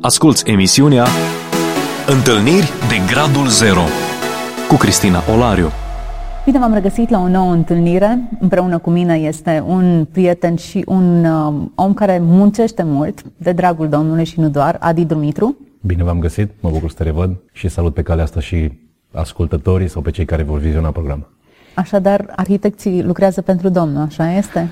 Asculți emisiunea Întâlniri de Gradul Zero cu Cristina Olariu. Bine v-am regăsit la o nouă întâlnire. Împreună cu mine este un prieten și un uh, om care muncește mult, de dragul Domnului și nu doar, Adi Dumitru. Bine v-am găsit, mă bucur să te revăd și salut pe calea asta și ascultătorii sau pe cei care vor viziona programul. Așadar, arhitecții lucrează pentru Domnul, așa este?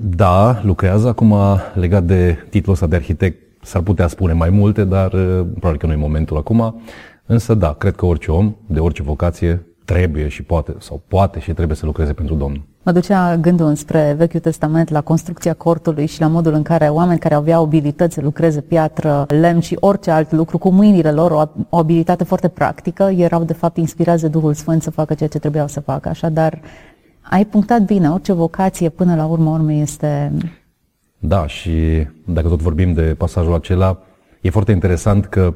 Da, lucrează. Acum, legat de titlul ăsta de arhitect, s-ar putea spune mai multe, dar uh, probabil că nu e momentul acum. Însă, da, cred că orice om, de orice vocație, trebuie și poate, sau poate și trebuie să lucreze pentru Domnul. Mă ducea gândul înspre Vechiul Testament la construcția cortului și la modul în care oameni care aveau abilități să lucreze piatră, lemn și orice alt lucru cu mâinile lor, o, o abilitate foarte practică, erau de fapt inspirați de Duhul Sfânt să facă ceea ce trebuiau să facă. Așadar, ai punctat bine, orice vocație până la urmă urmei este... Da, și dacă tot vorbim de pasajul acela, e foarte interesant că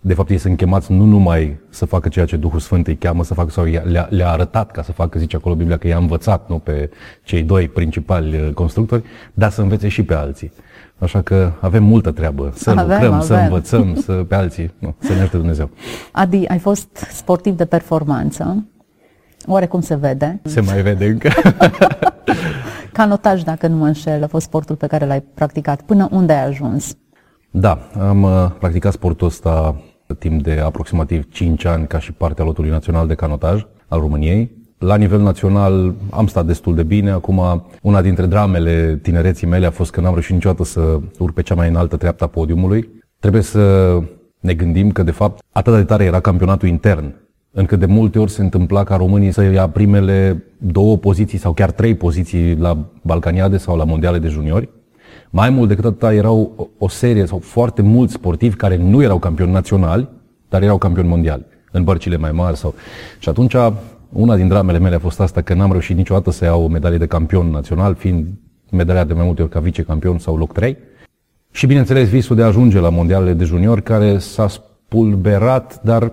de fapt ei sunt chemați nu numai să facă ceea ce Duhul Sfânt îi cheamă să facă sau le-a, le-a arătat ca să facă, zice acolo Biblia, că i-a învățat nu, pe cei doi principali uh, constructori, dar să învețe și pe alții. Așa că avem multă treabă să avem, lucrăm, avem. să învățăm să, pe alții, nu, să ne ajute Dumnezeu. Adi, ai fost sportiv de performanță, oarecum se vede. Se mai vede încă. Canotaj, dacă nu mă înșel, a fost sportul pe care l-ai practicat. Până unde ai ajuns? Da, am uh, practicat sportul ăsta timp de aproximativ 5 ani ca și parte a lotului național de canotaj al României. La nivel național am stat destul de bine. Acum, una dintre dramele tinereții mele a fost că n-am reușit niciodată să urc pe cea mai înaltă treaptă a podiumului. Trebuie să ne gândim că, de fapt, atât de tare era campionatul intern, încât de multe ori se întâmpla ca românii să ia primele două poziții sau chiar trei poziții la Balcaniade sau la Mondiale de juniori. Mai mult decât atât, erau o serie sau foarte mulți sportivi care nu erau campioni naționali, dar erau campioni mondiali, în bărcile mai mari. Sau... Și atunci, una din dramele mele a fost asta că n-am reușit niciodată să iau o medalie de campion național, fiind medalia de mai multe ori ca vicecampion sau loc 3. Și bineînțeles visul de a ajunge la mondialele de juniori, care s-a spulberat, dar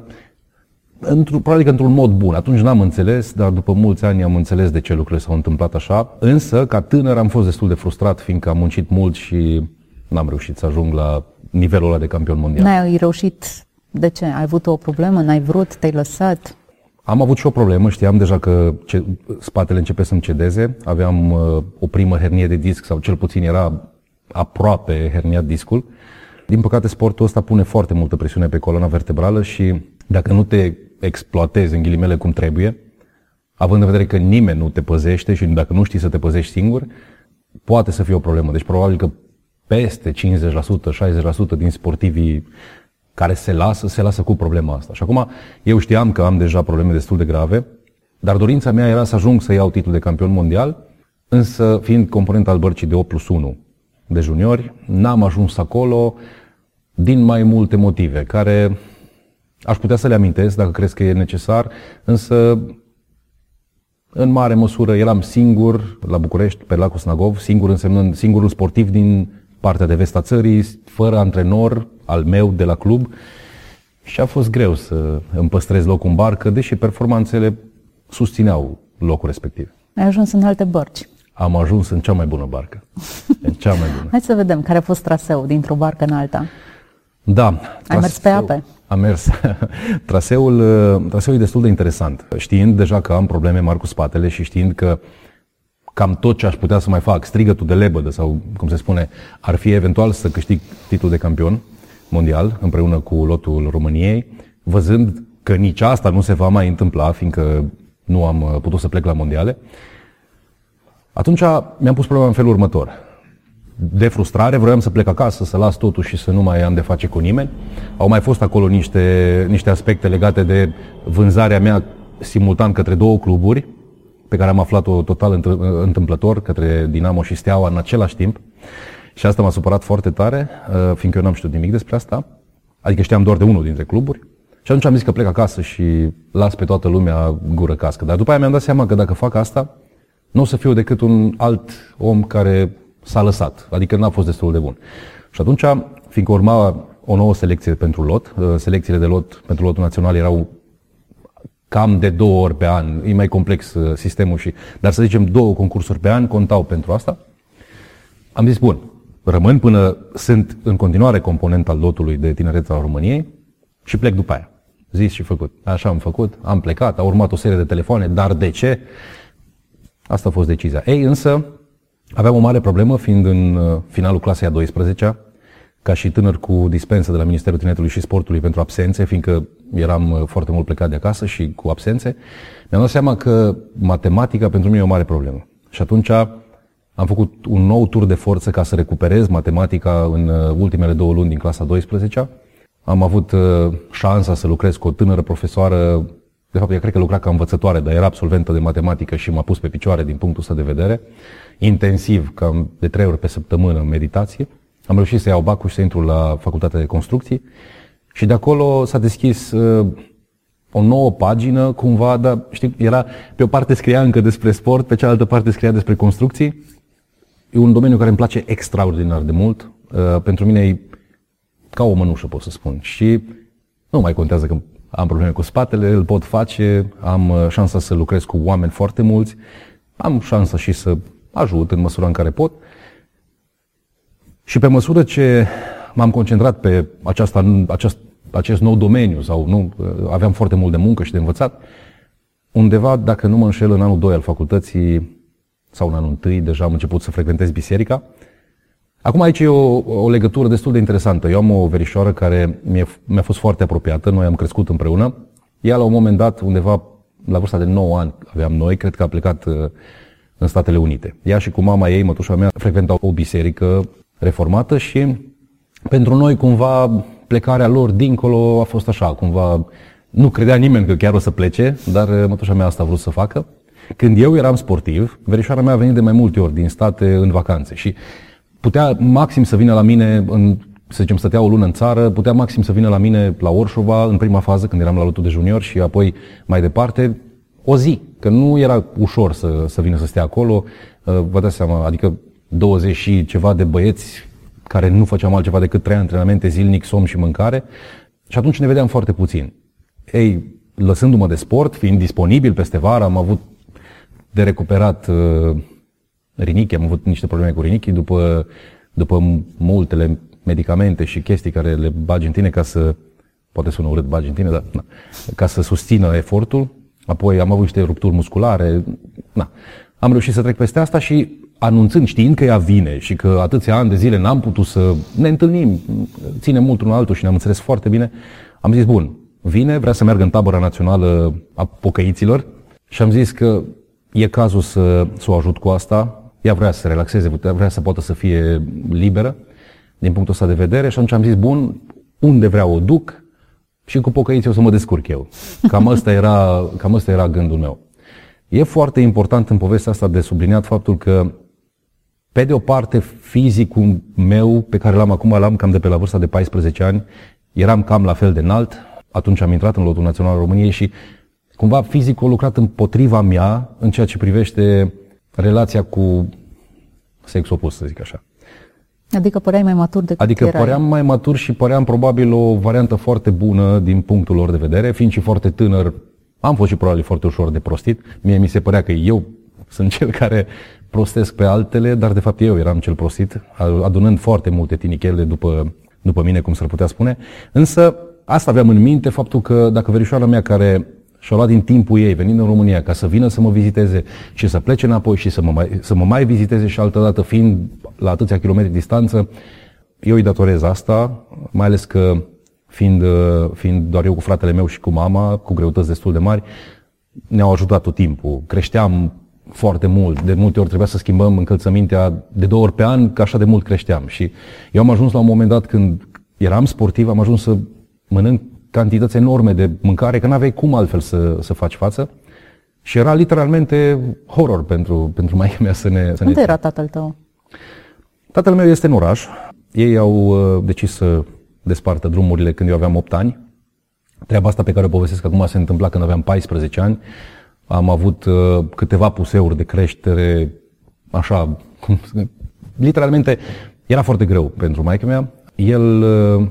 într probabil că într-un mod bun. Atunci n-am înțeles, dar după mulți ani am înțeles de ce lucrurile s-au întâmplat așa. Însă, ca tânăr, am fost destul de frustrat, fiindcă am muncit mult și n-am reușit să ajung la nivelul ăla de campion mondial. N-ai reușit? De ce? Ai avut o problemă? N-ai vrut? Te-ai lăsat? Am avut și o problemă, știam deja că ce, spatele începe să-mi cedeze, aveam uh, o primă hernie de disc sau cel puțin era aproape herniat discul. Din păcate, sportul ăsta pune foarte multă presiune pe coloana vertebrală și dacă nu te exploatezi în ghilimele cum trebuie, având în vedere că nimeni nu te păzește și dacă nu știi să te păzești singur, poate să fie o problemă. Deci probabil că peste 50%, 60% din sportivii care se lasă, se lasă cu problema asta. Și acum eu știam că am deja probleme destul de grave, dar dorința mea era să ajung să iau titlul de campion mondial, însă fiind component al bărcii de 8 plus 1 de juniori, n-am ajuns acolo din mai multe motive, care Aș putea să le amintesc dacă crezi că e necesar, însă în mare măsură eram singur la București, pe lacul Snagov, singur însemnând singurul sportiv din partea de vest a țării, fără antrenor al meu de la club și a fost greu să îmi păstrez locul în barcă, deși performanțele susțineau locul respectiv. Ai ajuns în alte bărci. Am ajuns în cea mai bună barcă. în cea mai bună. Hai să vedem care a fost traseul dintr-o barcă în alta. Da. Ai mers pe ape? Am mers. traseul, uh, traseul e destul de interesant. Știind deja că am probleme mari cu spatele și știind că cam tot ce aș putea să mai fac, strigătul de lebădă sau, cum se spune, ar fi eventual să câștig titlul de campion mondial împreună cu lotul României, văzând că nici asta nu se va mai întâmpla, fiindcă nu am uh, putut să plec la mondiale, atunci mi-am pus problema în felul următor de frustrare, vroiam să plec acasă, să las totul și să nu mai am de face cu nimeni. Au mai fost acolo niște, niște aspecte legate de vânzarea mea simultan către două cluburi, pe care am aflat-o total întâmplător, către Dinamo și Steaua în același timp. Și asta m-a supărat foarte tare, uh, fiindcă eu n-am știut nimic despre asta. Adică știam doar de unul dintre cluburi. Și atunci am zis că plec acasă și las pe toată lumea gură cască. Dar după aia mi-am dat seama că dacă fac asta, nu o să fiu decât un alt om care s-a lăsat, adică n-a fost destul de bun. Și atunci, fiindcă urma o nouă selecție pentru lot, uh, selecțiile de lot pentru lotul național erau cam de două ori pe an, e mai complex uh, sistemul și, dar să zicem două concursuri pe an contau pentru asta. Am zis, bun, rămân până sunt în continuare component al lotului de tineret al României și plec după aia. Zis și făcut. Așa am făcut, am plecat, a urmat o serie de telefoane, dar de ce? Asta a fost decizia. Ei, însă, aveam o mare problemă, fiind în uh, finalul clasei a 12 ca și tânăr cu dispensă de la Ministerul Tineretului și Sportului pentru absențe, fiindcă eram uh, foarte mult plecat de acasă și cu absențe, mi-am dat seama că matematica pentru mine e o mare problemă. Și atunci am făcut un nou tur de forță ca să recuperez matematica în uh, ultimele două luni din clasa 12 Am avut șansa să lucrez cu o tânără profesoară de fapt, ea cred că lucra ca învățătoare, dar era absolventă de matematică și m-a pus pe picioare din punctul ăsta de vedere, intensiv, cam de trei ori pe săptămână în meditație. Am reușit să iau bacul și să intru la facultatea de construcții și de acolo s-a deschis uh, o nouă pagină, cumva, dar știi, era, pe o parte scria încă despre sport, pe cealaltă parte scria despre construcții. E un domeniu care îmi place extraordinar de mult. Uh, pentru mine e ca o mănușă, pot să spun. Și nu mai contează că am probleme cu spatele, îl pot face, am uh, șansa să lucrez cu oameni foarte mulți, am șansa și să ajut în măsura în care pot. Și pe măsură ce m-am concentrat pe aceasta, acest, acest nou domeniu sau nu, uh, aveam foarte mult de muncă și de învățat, undeva, dacă nu mă înșel, în anul 2 al facultății sau în anul 1, deja am început să frecventez biserica Acum aici e o, o legătură destul de interesantă. Eu am o verișoară care mi-a, mi-a fost foarte apropiată, noi am crescut împreună. Ea la un moment dat, undeva la vârsta de 9 ani aveam noi, cred că a plecat uh, în Statele Unite. Ea și cu mama ei, mătușa mea, frecventau o biserică reformată și pentru noi cumva plecarea lor dincolo a fost așa, cumva nu credea nimeni că chiar o să plece, dar uh, mătușa mea asta a vrut să facă. Când eu eram sportiv, verișoara mea a venit de mai multe ori din state în vacanțe și putea maxim să vină la mine în să zicem, stătea o lună în țară, putea maxim să vină la mine la Orșova în prima fază, când eram la lotul de junior și apoi mai departe, o zi, că nu era ușor să, să vină să stea acolo. Uh, vă dați seama, adică 20 și ceva de băieți care nu făceam altceva decât trei antrenamente zilnic, somn și mâncare. Și atunci ne vedeam foarte puțin. Ei, lăsându-mă de sport, fiind disponibil peste vară, am avut de recuperat uh, rinichi, am avut niște probleme cu rinichii după, după multele medicamente și chestii care le bagi în tine ca să, poate sună urât bagi în tine, dar na, ca să susțină efortul. Apoi am avut niște rupturi musculare. Na. Am reușit să trec peste asta și anunțând, știind că ea vine și că atâția ani de zile n-am putut să ne întâlnim, ținem mult unul altul și ne-am înțeles foarte bine, am zis, bun, vine, vrea să meargă în tabăra națională a pocăiților și am zis că e cazul să, să o ajut cu asta, ea vrea să se relaxeze, vrea să poată să fie liberă din punctul ăsta de vedere și atunci am zis, bun, unde vreau o duc și cu pocăiții o să mă descurc eu. Cam ăsta era, cam ăsta era gândul meu. E foarte important în povestea asta de subliniat faptul că pe de o parte, fizicul meu, pe care l-am acum, l-am cam de pe la vârsta de 14 ani, eram cam la fel de înalt, atunci am intrat în lotul național al României și cumva fizicul a lucrat împotriva mea în ceea ce privește relația cu sex opus, să zic așa. Adică păreai mai matur decât Adică erai. păream mai matur și păream probabil o variantă foarte bună din punctul lor de vedere, fiind și foarte tânăr, am fost și probabil foarte ușor de prostit. Mie mi se părea că eu sunt cel care prostesc pe altele, dar de fapt eu eram cel prostit, adunând foarte multe tinichele după, după mine, cum s-ar putea spune. Însă asta aveam în minte, faptul că dacă verișoara mea care și-a luat din timpul ei, venind în România, ca să vină să mă viziteze și să plece înapoi și să mă mai, să mă mai viziteze și altă dată, fiind la atâția kilometri distanță, eu îi datorez asta, mai ales că fiind, fiind doar eu cu fratele meu și cu mama, cu greutăți destul de mari, ne-au ajutat tot timpul. Creșteam foarte mult. De multe ori trebuia să schimbăm încălțămintea de două ori pe an, că așa de mult creșteam. Și eu am ajuns la un moment dat când eram sportiv, am ajuns să mănânc cantități enorme de mâncare, că n-aveai cum altfel să, să faci față. Și era literalmente horror pentru, pentru maica mea să ne... Să Unde ne... era tatăl tău? Tatăl meu este în oraș. Ei au uh, decis să despartă drumurile când eu aveam 8 ani. Treaba asta pe care o povestesc acum se întâmpla când aveam 14 ani. Am avut uh, câteva puseuri de creștere, așa, cum, literalmente era foarte greu pentru maica mea. El uh,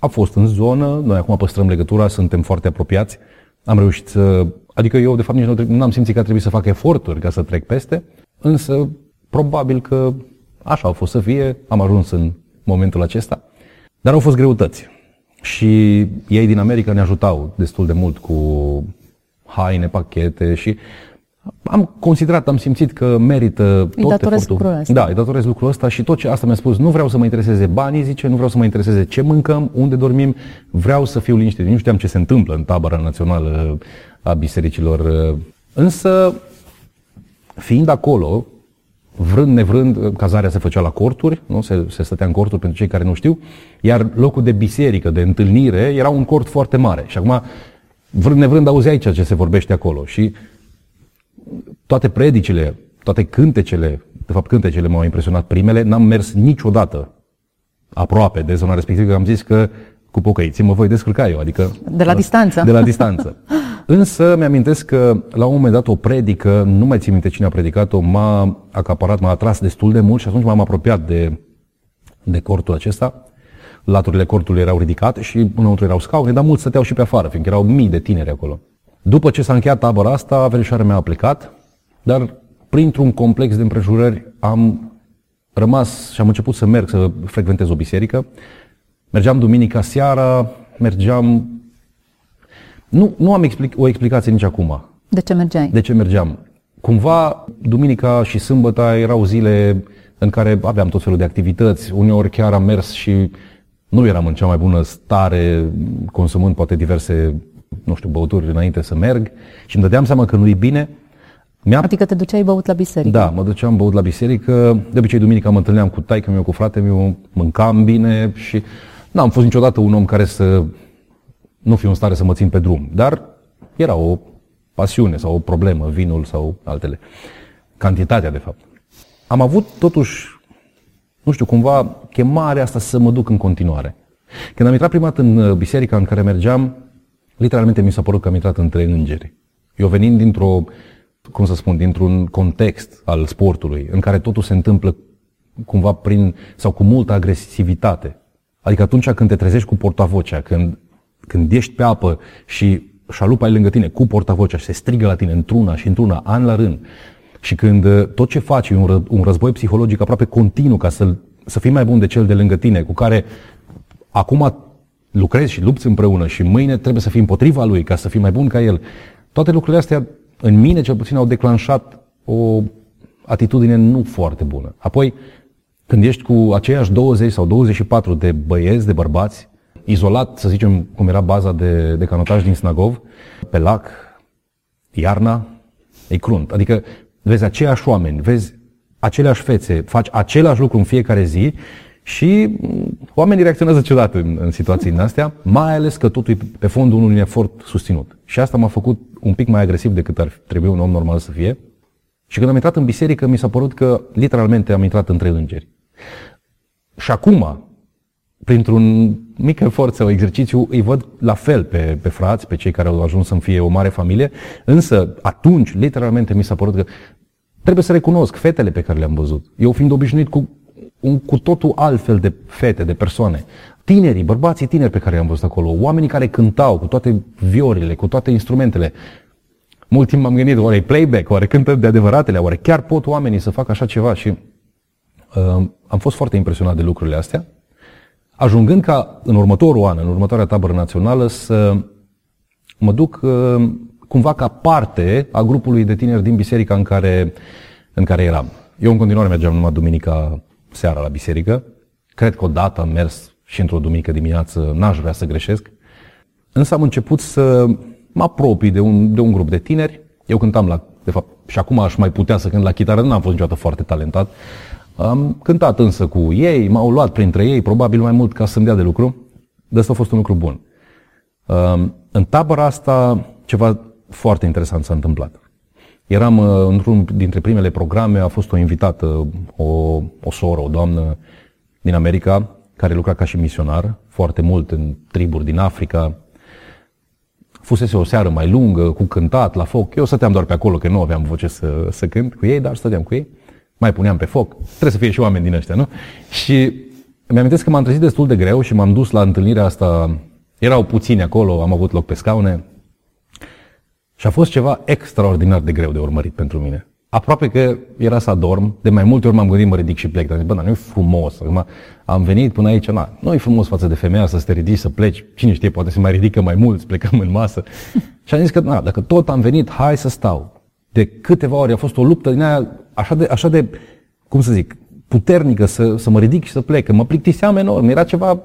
a fost în zonă, noi acum păstrăm legătura, suntem foarte apropiați. Am reușit să... Adică eu, de fapt, nici nu am simțit că a trebuit să fac eforturi ca să trec peste, însă probabil că așa au fost să fie, am ajuns în momentul acesta. Dar au fost greutăți. Și ei din America ne ajutau destul de mult cu haine, pachete și am considerat, am simțit că merită îi tot efortul. lucrul ăsta. Da, îi datorez lucrul ăsta și tot ce asta mi-a spus, nu vreau să mă intereseze banii, zice, nu vreau să mă intereseze ce mâncăm, unde dormim, vreau să fiu liniștit. Nu știam ce se întâmplă în tabăra națională a bisericilor. Însă, fiind acolo, vrând nevrând, cazarea se făcea la corturi, nu? Se, se stătea în corturi pentru cei care nu știu, iar locul de biserică, de întâlnire, era un cort foarte mare. Și acum, vrând nevrând, auzeai ceea ce se vorbește acolo. Și toate predicile, toate cântecele, de fapt cântecele m-au impresionat primele, n-am mers niciodată aproape de zona respectivă, că am zis că cu pocăiții mă voi descurca eu, adică... De la distanță. De la distanță. Însă mi-amintesc că la un moment dat o predică, nu mai țin minte cine a predicat-o, m-a acaparat, m-a atras destul de mult și atunci m-am apropiat de, de cortul acesta. Laturile cortului erau ridicate și înăuntru erau scaune, dar mulți stăteau și pe afară, fiindcă erau mii de tineri acolo. După ce s-a încheiat tabăra asta, verișoarea mea a plecat, dar printr-un complex de împrejurări am rămas și am început să merg, să frecventez o biserică. Mergeam duminica seara, mergeam... Nu, nu am explic, o explicație nici acum. De ce mergeai? De ce mergeam. Cumva, duminica și sâmbătă erau zile în care aveam tot felul de activități. Uneori chiar am mers și nu eram în cea mai bună stare, consumând poate diverse nu știu, băuturi înainte să merg și îmi dădeam seama că nu-i bine. Mi-a... Adică te duceai băut la biserică? Da, mă duceam băut la biserică. De obicei, duminica mă întâlneam cu taică meu, cu frate meu, mâncam bine și n-am fost niciodată un om care să nu fiu în stare să mă țin pe drum. Dar era o pasiune sau o problemă, vinul sau altele. Cantitatea, de fapt. Am avut totuși, nu știu, cumva chemarea asta să mă duc în continuare. Când am intrat prima dată în biserica în care mergeam, literalmente mi s-a părut că am intrat între îngeri. Eu venind dintr-o, cum să spun, dintr-un context al sportului, în care totul se întâmplă cumva prin, sau cu multă agresivitate. Adică atunci când te trezești cu portavocea, când, când ești pe apă și șalupa e lângă tine cu portavocea și se strigă la tine într-una și într-una, an la rând, și când uh, tot ce faci e un, ră, un război psihologic aproape continuu ca să, să fii mai bun de cel de lângă tine, cu care acum lucrezi și lupți împreună și mâine trebuie să fii împotriva lui ca să fii mai bun ca el. Toate lucrurile astea, în mine cel puțin, au declanșat o atitudine nu foarte bună. Apoi, când ești cu aceiași 20 sau 24 de băieți, de bărbați, izolat, să zicem, cum era baza de, de canotaj din Snagov, pe lac, iarna, e crunt. Adică vezi aceiași oameni, vezi aceleași fețe, faci același lucru în fiecare zi și mm, oamenii reacționează ciudat în, în situații din astea, mai ales că totul e pe fondul unui efort susținut. Și asta m-a făcut un pic mai agresiv decât ar trebui un om normal să fie. Și când am intrat în biserică, mi s-a părut că literalmente am intrat între îngeri. Și acum, printr-un mic efort sau exercițiu, îi văd la fel pe, pe frați, pe cei care au ajuns să fie o mare familie, însă atunci, literalmente, mi s-a părut că trebuie să recunosc fetele pe care le-am văzut. Eu fiind obișnuit cu un cu totul altfel de fete, de persoane. Tinerii, bărbații tineri pe care i-am văzut acolo, oamenii care cântau cu toate viorile, cu toate instrumentele. Mult timp m-am gândit, oare e playback, oare cântă de adevăratele, oare chiar pot oamenii să facă așa ceva și uh, am fost foarte impresionat de lucrurile astea, ajungând ca în următorul an, în următoarea tabără națională, să mă duc uh, cumva ca parte a grupului de tineri din biserica în care, în care eram. Eu în continuare mergeam numai duminica seara la biserică. Cred că odată am mers și într-o duminică dimineață, n-aș vrea să greșesc. Însă am început să mă apropii de un, de un grup de tineri. Eu cântam la, de fapt, și acum aș mai putea să cânt la chitară, n-am fost niciodată foarte talentat. Am cântat însă cu ei, m-au luat printre ei, probabil mai mult ca să-mi dea de lucru. De asta a fost un lucru bun. În tabăra asta ceva foarte interesant s-a întâmplat. Eram uh, într-un dintre primele programe, a fost o invitată, o, o soră, o doamnă din America, care lucra ca și misionar, foarte mult în triburi din Africa. Fusese o seară mai lungă, cu cântat, la foc. Eu stăteam doar pe acolo, că nu aveam voce să, să cânt cu ei, dar stăteam cu ei. Mai puneam pe foc. Trebuie să fie și oameni din ăștia, nu? Și mi-am că m-am trezit destul de greu și m-am dus la întâlnirea asta. Erau puțini acolo, am avut loc pe scaune. Și a fost ceva extraordinar de greu de urmărit pentru mine. aproape că era să adorm, de mai multe ori m-am gândit, mă ridic și plec, dar zic, bă, dar nu e frumos, acum am venit până aici, na, nu e frumos față de femeia să te ridici, să pleci, cine știe, poate se mai ridică mai mult, plecăm în masă. și am zis că, na, dacă tot am venit, hai să stau. De câteva ori a fost o luptă din aia așa de, așa de cum să zic, puternică să, să mă ridic și să plec, că mă plictiseam enorm, era ceva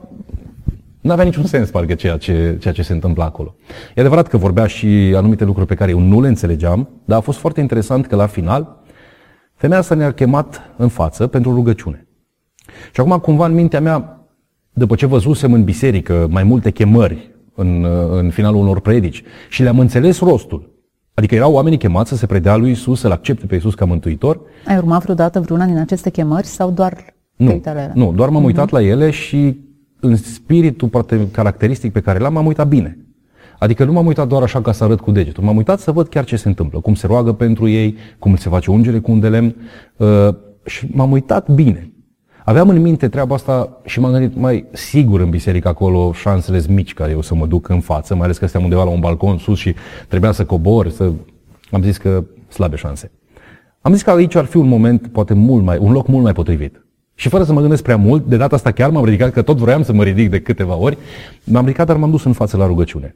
nu avea niciun sens, parcă, ceea ce, ceea ce se întâmplă acolo. E adevărat că vorbea și anumite lucruri pe care eu nu le înțelegeam, dar a fost foarte interesant că la final femeia asta ne-a chemat în față pentru rugăciune. Și acum, cumva, în mintea mea, după ce văzusem în biserică mai multe chemări în, în finalul unor predici și le-am înțeles rostul, Adică erau oamenii chemați să se predea lui Isus, să-L accepte pe Isus ca mântuitor. Ai urmat vreodată vreuna din aceste chemări sau doar nu, nu, doar m-am uitat uh-huh. la ele și în spiritul poate caracteristic pe care l-am, m-am uitat bine. Adică nu m-am uitat doar așa ca să arăt cu degetul, m-am uitat să văd chiar ce se întâmplă, cum se roagă pentru ei, cum se face ungere cu un de lemn uh, și m-am uitat bine. Aveam în minte treaba asta și m-am gândit, mai sigur în biserică acolo șansele sunt mici ca eu să mă duc în față, mai ales că stăteam undeva la un balcon sus și trebuia să cobor, să... am zis că slabe șanse. Am zis că aici ar fi un moment, poate mult mai, un loc mult mai potrivit. Și fără să mă gândesc prea mult, de data asta chiar m-am ridicat, că tot vroiam să mă ridic de câteva ori, m-am ridicat, dar m-am dus în față la rugăciune.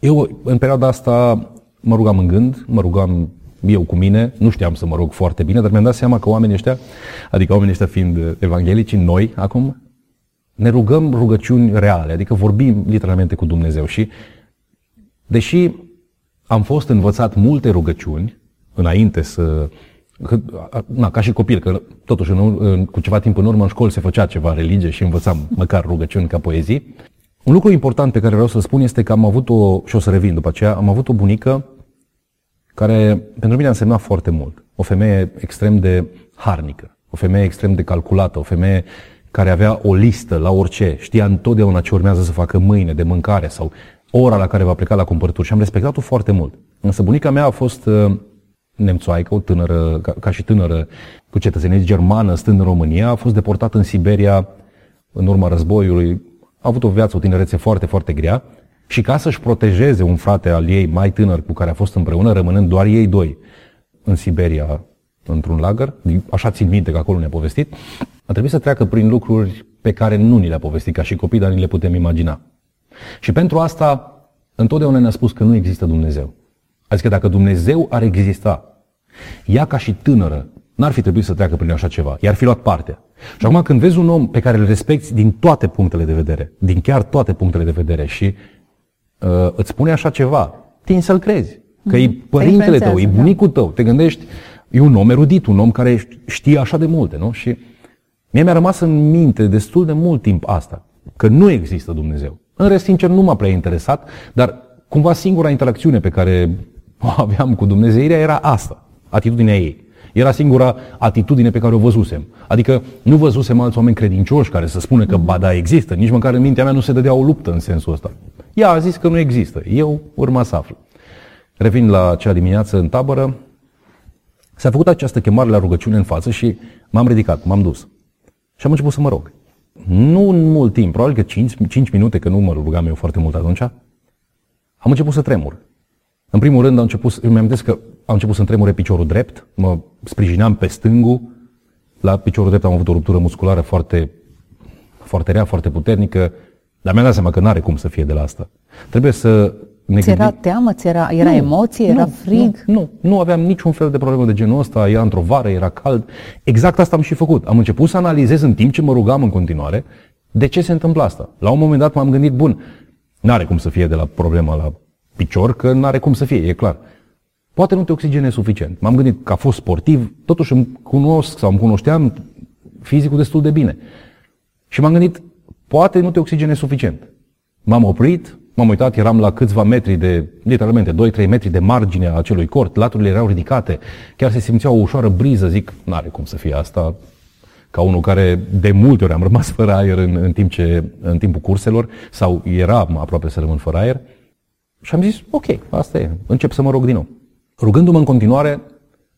Eu, în perioada asta, mă rugam în gând, mă rugam eu cu mine, nu știam să mă rog foarte bine, dar mi-am dat seama că oamenii ăștia, adică oamenii ăștia fiind evanghelici, noi acum, ne rugăm rugăciuni reale, adică vorbim literalmente cu Dumnezeu și deși am fost învățat multe rugăciuni înainte să Că, na, ca și copil, că totuși în, în, cu ceva timp în urmă în școală se făcea ceva religie și învățam măcar rugăciuni ca poezii. Un lucru important pe care vreau să-l spun este că am avut o, și o să revin după aceea, am avut o bunică care pentru mine a însemnat foarte mult. O femeie extrem de harnică, o femeie extrem de calculată, o femeie care avea o listă la orice, știa întotdeauna ce urmează să facă mâine de mâncare sau ora la care va pleca la cumpărături și am respectat-o foarte mult. Însă bunica mea a fost uh, nemțoaică, o tânără, ca, ca și tânără cu cetățenie germană, stând în România, a fost deportată în Siberia în urma războiului, a avut o viață, o tinerețe foarte, foarte grea și ca să-și protejeze un frate al ei mai tânăr cu care a fost împreună, rămânând doar ei doi în Siberia, într-un lagăr, așa țin minte că acolo ne-a povestit, a trebuit să treacă prin lucruri pe care nu ni le-a povestit ca și copii, dar ni le putem imagina. Și pentru asta, întotdeauna ne-a spus că nu există Dumnezeu. Adică dacă Dumnezeu ar exista, ea ca și tânără n-ar fi trebuit să treacă prin așa ceva, i-ar fi luat partea. Și acum când vezi un om pe care îl respecti din toate punctele de vedere, din chiar toate punctele de vedere și uh, îți spune așa ceva, tin să-l crezi. Că mm-hmm. e părintele tău, e da. bunicul tău, te gândești, e un om erudit, un om care știe așa de multe, nu? Și mie mi-a rămas în minte destul de mult timp asta, că nu există Dumnezeu. În rest, sincer, nu m-a prea interesat, dar cumva singura interacțiune pe care o aveam cu Dumnezeirea era asta, atitudinea ei. Era singura atitudine pe care o văzusem. Adică nu văzusem alți oameni credincioși care să spună că ba da, există. Nici măcar în mintea mea nu se dădea o luptă în sensul ăsta. Ea a zis că nu există. Eu urma să aflu. Revin la acea dimineață în tabără. S-a făcut această chemare la rugăciune în față și m-am ridicat, m-am dus. Și am început să mă rog. Nu în mult timp, probabil că 5, 5 minute, că nu mă rugam eu foarte mult atunci, am început să tremur. În primul rând, am început, îmi amintesc că am început să-mi tremure piciorul drept, mă sprijineam pe stângul, la piciorul drept am avut o ruptură musculară foarte, foarte rea, foarte puternică, dar mi-am dat seama că nu are cum să fie de la asta. Trebuie să ne ți era teamă, ți era, era nu, emoție, nu, era frig? Nu, nu, nu aveam niciun fel de problemă de genul ăsta, era într-o vară, era cald. Exact asta am și făcut. Am început să analizez în timp ce mă rugam în continuare de ce se întâmplă asta. La un moment dat m-am gândit, bun, n-are cum să fie de la problema la picior, că nu are cum să fie, e clar. Poate nu te oxigene suficient. M-am gândit că a fost sportiv, totuși îmi cunosc sau îmi cunoșteam fizicul destul de bine. Și m-am gândit, poate nu te oxigene suficient. M-am oprit, m-am uitat, eram la câțiva metri de, literalmente, 2-3 metri de margine a acelui cort, laturile erau ridicate, chiar se simțea o ușoară briză, zic, n-are cum să fie asta, ca unul care de multe ori am rămas fără aer în, în, timp ce, în timpul curselor, sau eram aproape să rămân fără aer, și am zis, ok, asta e, încep să mă rog din nou. Rugându-mă în continuare,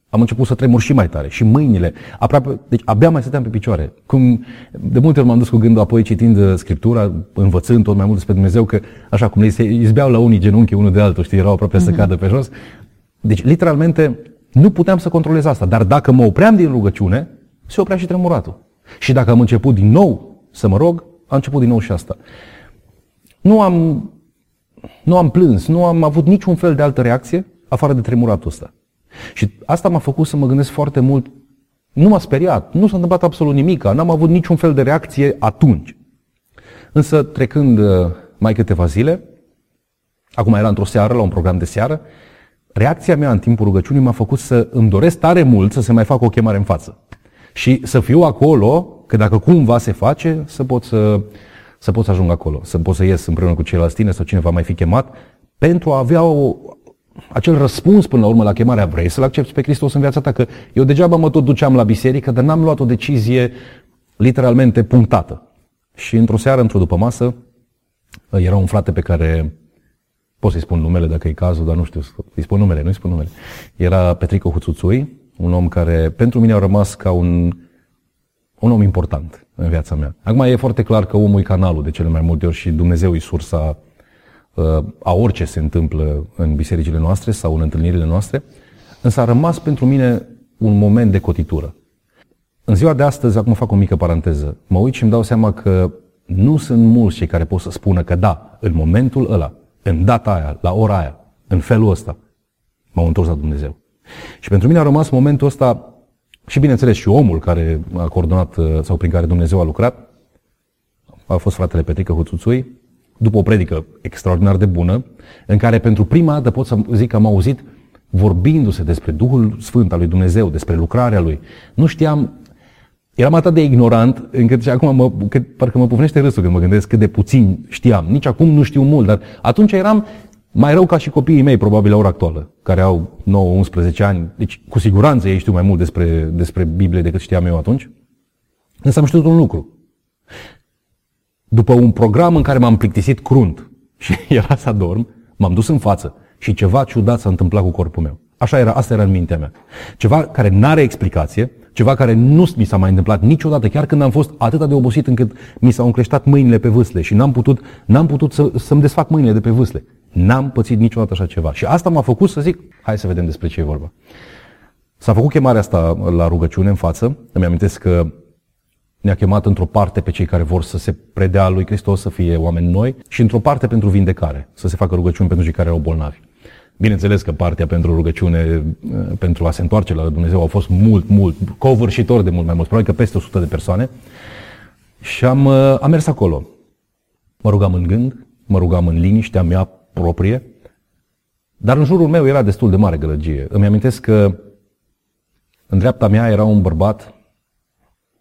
am început să tremur și mai tare, și mâinile, aproape, deci abia mai stăteam pe picioare. Cum de multe ori m-am dus cu gândul apoi citind uh, Scriptura, învățând tot mai mult despre Dumnezeu, că așa cum le se izbeau la unii genunchi unul de altul, știi, erau aproape mm-hmm. să mhm. cadă pe jos. Deci, literalmente, Nu puteam să controlez asta, dar dacă mă opream din rugăciune, se oprea și tremuratul. Și dacă am început din nou să mă rog, am început din nou și asta. Nu am, nu am plâns, nu am avut niciun fel de altă reacție afară de tremuratul ăsta. Și asta m-a făcut să mă gândesc foarte mult. Nu m-a speriat, nu s-a întâmplat absolut nimic, n-am avut niciun fel de reacție atunci. Însă, trecând uh, mai câteva zile, acum era într-o seară, la un program de seară, reacția mea în timpul rugăciunii m-a făcut să îmi doresc tare mult să se mai facă o chemare în față. Și să fiu acolo, că dacă cumva se face, să pot să, să pot să ajung acolo, să pot să ies împreună cu ceilalți tine sau cine va mai fi chemat, pentru a avea o, acel răspuns până la urmă la chemarea vrei să-L accepti pe Hristos în viața ta, că eu degeaba mă tot duceam la biserică, dar n-am luat o decizie literalmente punctată. Și într-o seară, într-o după masă, era un frate pe care pot să-i spun numele dacă e cazul, dar nu știu, îi spun numele, nu-i spun numele. Era Petrico Huțuțui, un om care pentru mine a rămas ca un, un om important în viața mea. Acum e foarte clar că omul e canalul de cele mai multe ori și Dumnezeu e sursa uh, a orice se întâmplă în bisericile noastre sau în întâlnirile noastre, însă a rămas pentru mine un moment de cotitură. În ziua de astăzi, acum fac o mică paranteză, mă uit și îmi dau seama că nu sunt mulți cei care pot să spună că da, în momentul ăla, în data aia, la ora aia, în felul ăsta, m-au întors la Dumnezeu. Și pentru mine a rămas momentul ăsta și bineînțeles și omul care a coordonat uh, sau prin care Dumnezeu a lucrat, a fost fratele Petrică Huțuțui, după o predică extraordinar de bună, în care pentru prima dată pot să zic că am auzit vorbindu-se despre Duhul Sfânt al lui Dumnezeu, despre lucrarea lui. Nu știam, eram atât de ignorant, încât și acum mă, că, parcă mă pufnește râsul când mă gândesc cât de puțin știam. Nici acum nu știu mult, dar atunci eram mai rău ca și copiii mei, probabil, la ora actuală, care au 9-11 ani. Deci, cu siguranță ei știu mai mult despre, despre Biblie decât știam eu atunci. Însă am știut un lucru. După un program în care m-am plictisit crunt și era să adorm, m-am dus în față și ceva ciudat s-a întâmplat cu corpul meu. Așa era, asta era în mintea mea. Ceva care nu are explicație, ceva care nu mi s-a mai întâmplat niciodată, chiar când am fost atât de obosit încât mi s-au încleștat mâinile pe vâsle și n-am putut, n-am putut să, să-mi desfac mâinile de pe vâsle. N-am pățit niciodată așa ceva. Și asta m-a făcut să zic, hai să vedem despre ce e vorba. S-a făcut chemarea asta la rugăciune în față. Îmi amintesc că ne-a chemat într-o parte pe cei care vor să se predea lui Hristos, să fie oameni noi, și într-o parte pentru vindecare, să se facă rugăciuni pentru cei care erau bolnavi. Bineînțeles că partea pentru rugăciune, pentru a se întoarce la Dumnezeu, au fost mult, mult, covârșitor de mult mai mult, probabil că peste 100 de persoane. Și am, am mers acolo. Mă rugam în gând, mă rugam în liniștea mea proprie, dar în jurul meu era destul de mare gălăgie. Îmi amintesc că în dreapta mea era un bărbat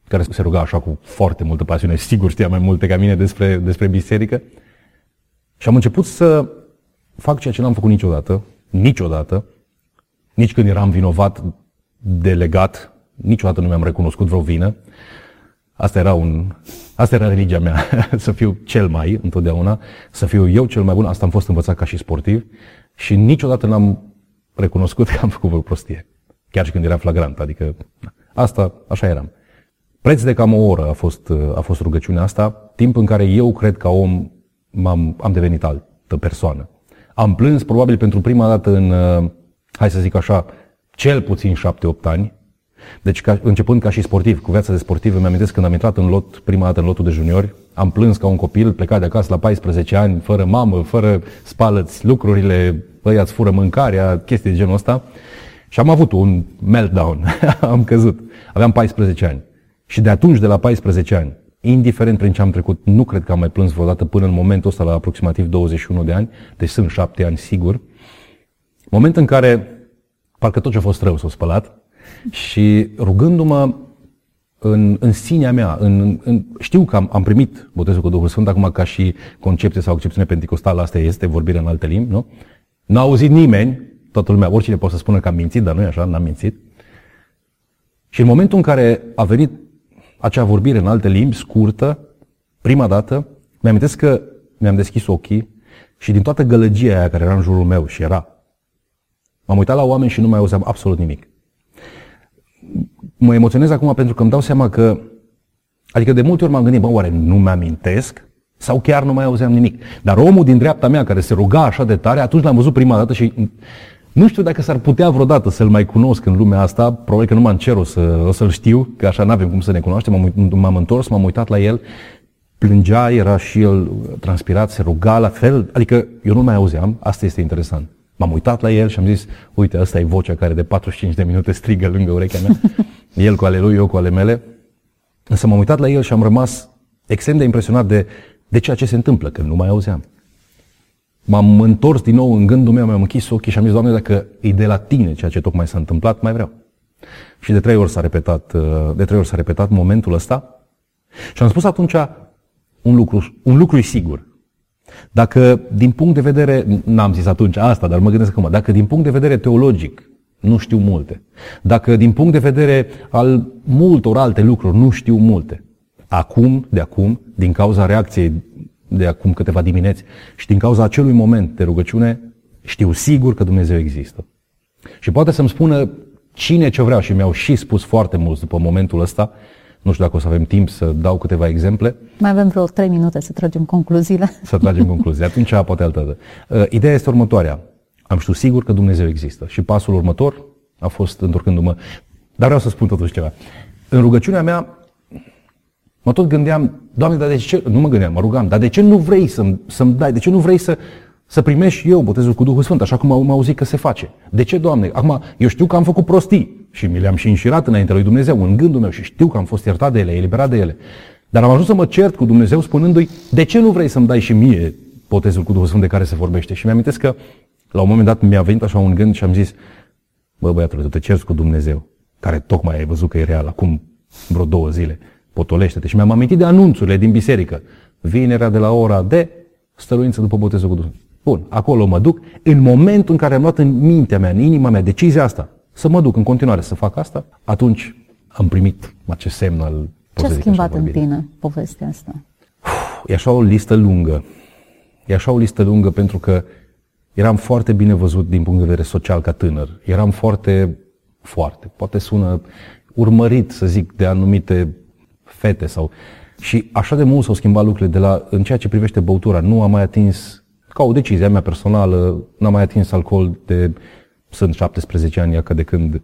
care se ruga așa cu foarte multă pasiune, sigur știa mai multe ca mine despre, despre biserică. Și am început să fac ceea ce n-am făcut niciodată, niciodată, nici când eram vinovat, delegat, niciodată nu mi-am recunoscut vreo vină. Asta era, un, asta era religia mea, să fiu cel mai întotdeauna, să fiu eu cel mai bun. Asta am fost învățat ca și sportiv și niciodată n-am recunoscut că am făcut vreo prostie. Chiar și când era flagrant. Adică asta, așa eram. Preț de cam o oră a fost, a fost rugăciunea asta, timp în care eu cred că om m-am, am devenit altă persoană. Am plâns probabil pentru prima dată în, hai să zic așa, cel puțin șapte-opt ani, deci, ca, începând ca și sportiv, cu viața de sportiv, îmi amintesc când am intrat în lot, prima dată în lotul de juniori, am plâns ca un copil plecat de acasă la 14 ani, fără mamă, fără spalăți lucrurile, ăia îți fură mâncarea, chestii de genul ăsta. Și am avut un meltdown, am căzut. Aveam 14 ani. Și de atunci, de la 14 ani, indiferent prin ce am trecut, nu cred că am mai plâns vreodată până în momentul ăsta, la aproximativ 21 de ani, deci sunt 7 ani sigur, moment în care parcă tot ce a fost rău s-a spălat, și rugându-mă în, în sinea mea, în, în, știu că am, am primit botezul cu Duhul Sfânt, acum ca și concepție sau accepțiune pentecostală, asta este vorbirea în alte limbi, nu? N-a auzit nimeni, toată lumea, oricine poate să spună că am mințit, dar nu e așa, n-am mințit. Și în momentul în care a venit acea vorbire în alte limbi, scurtă, prima dată, mi-am că mi-am deschis ochii și din toată gălăgia aia care era în jurul meu și era, m-am uitat la oameni și nu mai auzeam absolut nimic mă emoționez acum pentru că îmi dau seama că, adică de multe ori m-am gândit, bă, oare nu mi-amintesc? Sau chiar nu mai auzeam nimic. Dar omul din dreapta mea care se ruga așa de tare, atunci l-am văzut prima dată și Nu știu dacă s-ar putea vreodată să-l mai cunosc în lumea asta, probabil că numai în cer o, să, o să-l știu, că așa n-avem cum să ne cunoaștem. M-am, m-am întors, m-am uitat la el, plângea, era și el transpirat, se ruga la fel, adică eu nu mai auzeam, asta este interesant. M-am uitat la el și am zis, uite, asta e vocea care de 45 de minute strigă lângă urechea mea, el cu ale lui, eu cu ale mele. Însă m-am uitat la el și am rămas extrem de impresionat de, de ceea ce se întâmplă, că nu mai auzeam. M-am întors din nou în gândul meu, mi-am închis ochii și am zis, Doamne, dacă e de la Tine ceea ce tocmai s-a întâmplat, mai vreau. Și de trei ori s-a repetat, uh, de trei ori s-a repetat momentul ăsta. Și am spus atunci un lucru, un lucru e sigur. Dacă din punct de vedere, n-am zis atunci asta, dar mă gândesc acum, dacă din punct de vedere teologic nu știu multe, dacă din punct de vedere al multor alte lucruri nu știu multe, acum, de acum, din cauza reacției de acum câteva dimineți și din cauza acelui moment de rugăciune, știu sigur că Dumnezeu există. Și poate să-mi spună cine ce vreau și mi-au și spus foarte mulți după momentul ăsta, nu știu dacă o să avem timp să dau câteva exemple. Mai avem vreo trei minute să tragem concluziile. Să tragem concluzii. Atunci poate altă dată. Uh, ideea este următoarea. Am știut sigur că Dumnezeu există. Și pasul următor a fost întorcându-mă. Dar vreau să spun totuși ceva. În rugăciunea mea mă tot gândeam, Doamne, dar de ce, nu mă gândeam, mă rugam, dar de ce nu vrei să-mi, să-mi dai, de ce nu vrei să, să primești eu botezul cu Duhul Sfânt, așa cum am auzit că se face? De ce, Doamne? Acum, eu știu că am făcut prostii și mi le-am și înșirat înainte lui Dumnezeu, în gândul meu și știu că am fost iertat de ele, eliberat de ele. Dar am ajuns să mă cert cu Dumnezeu spunându-i, de ce nu vrei să-mi dai și mie botezul cu Duhul Sfânt de care se vorbește? Și mi-am că la un moment dat mi-a venit așa un gând și am zis, bă băiatule, tu te cerți cu Dumnezeu, care tocmai ai văzut că e real, acum vreo două zile, potolește-te. Și mi-am amintit de anunțurile din biserică. Vinerea de la ora de stăruință după botezul cu Duhul. Bun, acolo mă duc. În momentul în care am luat în mintea mea, în inima mea, decizia asta, să mă duc în continuare să fac asta, atunci am primit acest semn al Ce a schimbat în tine povestea asta? E așa o listă lungă. E așa o listă lungă pentru că eram foarte bine văzut din punct de vedere social ca tânăr. Eram foarte, foarte, poate sună urmărit, să zic, de anumite fete sau... Și așa de mult s-au schimbat lucrurile de la, în ceea ce privește băutura. Nu am mai atins, ca o decizie a mea personală, n-am mai atins alcool de, sunt 17 ani, că de când,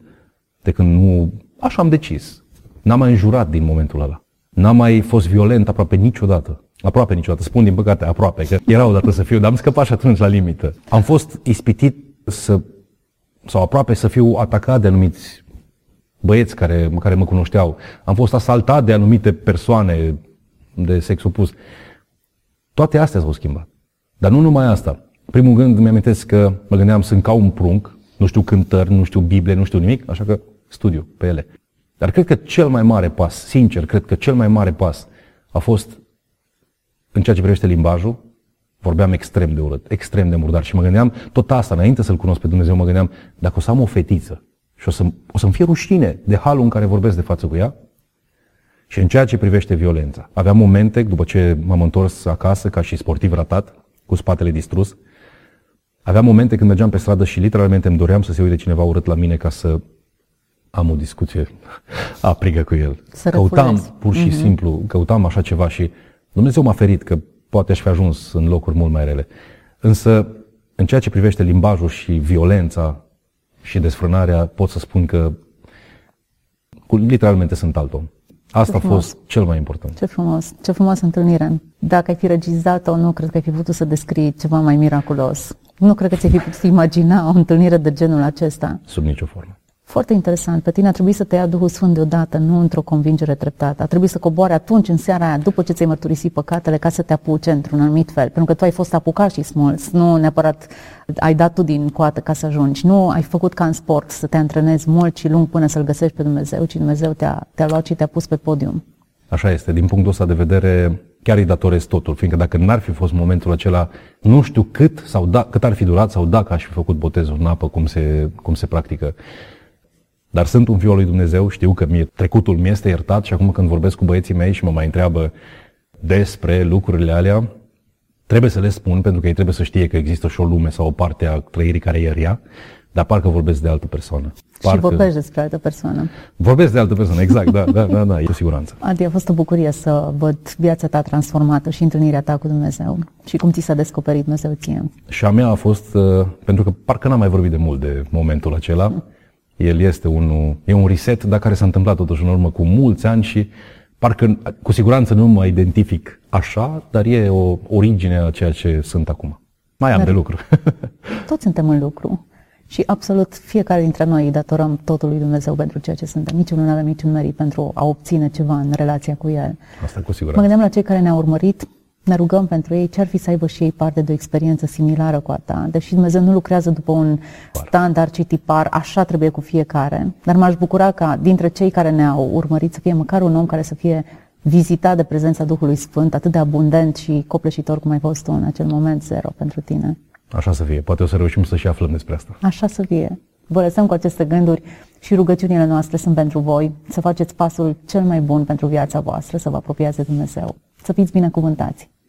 de când nu, așa am decis. N-am mai înjurat din momentul ăla. N-am mai fost violent aproape niciodată. Aproape niciodată. Spun din păcate aproape, că era odată să fiu, dar am scăpat și atunci la limită. Am fost ispitit să, sau aproape să fiu atacat de anumiți băieți care, care mă cunoșteau. Am fost asaltat de anumite persoane de sex opus. Toate astea s-au schimbat. Dar nu numai asta. Primul gând mi amintesc că mă gândeam sunt ca un prunc, nu știu cântări, nu știu Biblie, nu știu nimic, așa că studiu pe ele. Dar cred că cel mai mare pas, sincer, cred că cel mai mare pas a fost în ceea ce privește limbajul, vorbeam extrem de urât, extrem de murdar și mă gândeam, tot asta, înainte să-L cunosc pe Dumnezeu, mă gândeam, dacă o să am o fetiță și o, să, o să-mi fie rușine de halul în care vorbesc de față cu ea, și în ceea ce privește violența. Aveam momente, după ce m-am întors acasă ca și sportiv ratat, cu spatele distrus, aveam momente când mergeam pe stradă și literalmente îmi doream să se uite cineva urât la mine ca să am o discuție aprigă cu el. Să căutam refulezi. pur și mm-hmm. simplu, căutam așa ceva și Dumnezeu m-a ferit că poate aș fi ajuns în locuri mult mai rele. Însă, în ceea ce privește limbajul și violența și desfrânarea, pot să spun că literalmente sunt alt om. Asta a fost cel mai important. Ce frumos, ce frumoasă întâlnire. Dacă ai fi regizat-o, nu cred că ai fi putut să descrii ceva mai miraculos. Nu cred că ți-ai fi putut imagina o întâlnire de genul acesta. Sub nicio formă. Foarte interesant. Pe tine a trebuit să te ia Duhul Sfânt deodată, nu într-o convingere treptată. A trebuit să coboare atunci, în seara aia, după ce ți-ai mărturisit păcatele, ca să te apuce într-un anumit fel. Pentru că tu ai fost apucat și smulți, nu neapărat ai dat tu din coată ca să ajungi. Nu ai făcut ca în sport să te antrenezi mult și lung până să-L găsești pe Dumnezeu, ci Dumnezeu te-a, te-a luat și te-a pus pe podium. Așa este. Din punctul ăsta de vedere, chiar îi datorez totul, fiindcă dacă n-ar fi fost momentul acela, nu știu cât sau da, cât ar fi durat sau dacă aș fi făcut botezul în apă, cum se, cum se practică. Dar sunt un fiu al lui Dumnezeu, știu că mie, trecutul mi este iertat și acum când vorbesc cu băieții mei și mă mai întreabă despre lucrurile alea, Trebuie să le spun pentru că ei trebuie să știe că există și o lume sau o parte a trăirii care e rea, dar parcă vorbesc de altă persoană. Parcă... Și vorbești despre altă persoană. Vorbesc de altă persoană, exact, da, da, da, da, cu siguranță. Adi, a fost o bucurie să văd viața ta transformată și întâlnirea ta cu Dumnezeu și cum ți s-a descoperit Dumnezeu ție. Și a mea a fost, uh, pentru că parcă n-am mai vorbit de mult de momentul acela, el este un, e un reset, dar care s-a întâmplat totuși în urmă cu mulți ani și parcă cu siguranță nu mă identific așa, dar e o origine a ceea ce sunt acum. Mai am dar de lucru. Toți suntem în lucru. Și absolut fiecare dintre noi îi datorăm totul lui Dumnezeu pentru ceea ce suntem. Niciunul nu avem niciun merit pentru a obține ceva în relația cu El. Asta cu siguranță. Mă gândeam la cei care ne-au urmărit, ne rugăm pentru ei, ce ar fi să aibă și ei parte de o experiență similară cu a ta. Deși Dumnezeu nu lucrează după un standard și tipar, așa trebuie cu fiecare. Dar m-aș bucura ca dintre cei care ne-au urmărit să fie măcar un om care să fie vizitat de prezența Duhului Sfânt, atât de abundent și copleșitor cum ai fost tu în acel moment zero pentru tine. Așa să fie. Poate o să reușim să și aflăm despre asta. Așa să fie. Vă lăsăm cu aceste gânduri și rugăciunile noastre sunt pentru voi, să faceți pasul cel mai bun pentru viața voastră, să vă apropiați de Dumnezeu. Să fiți binecuvântați!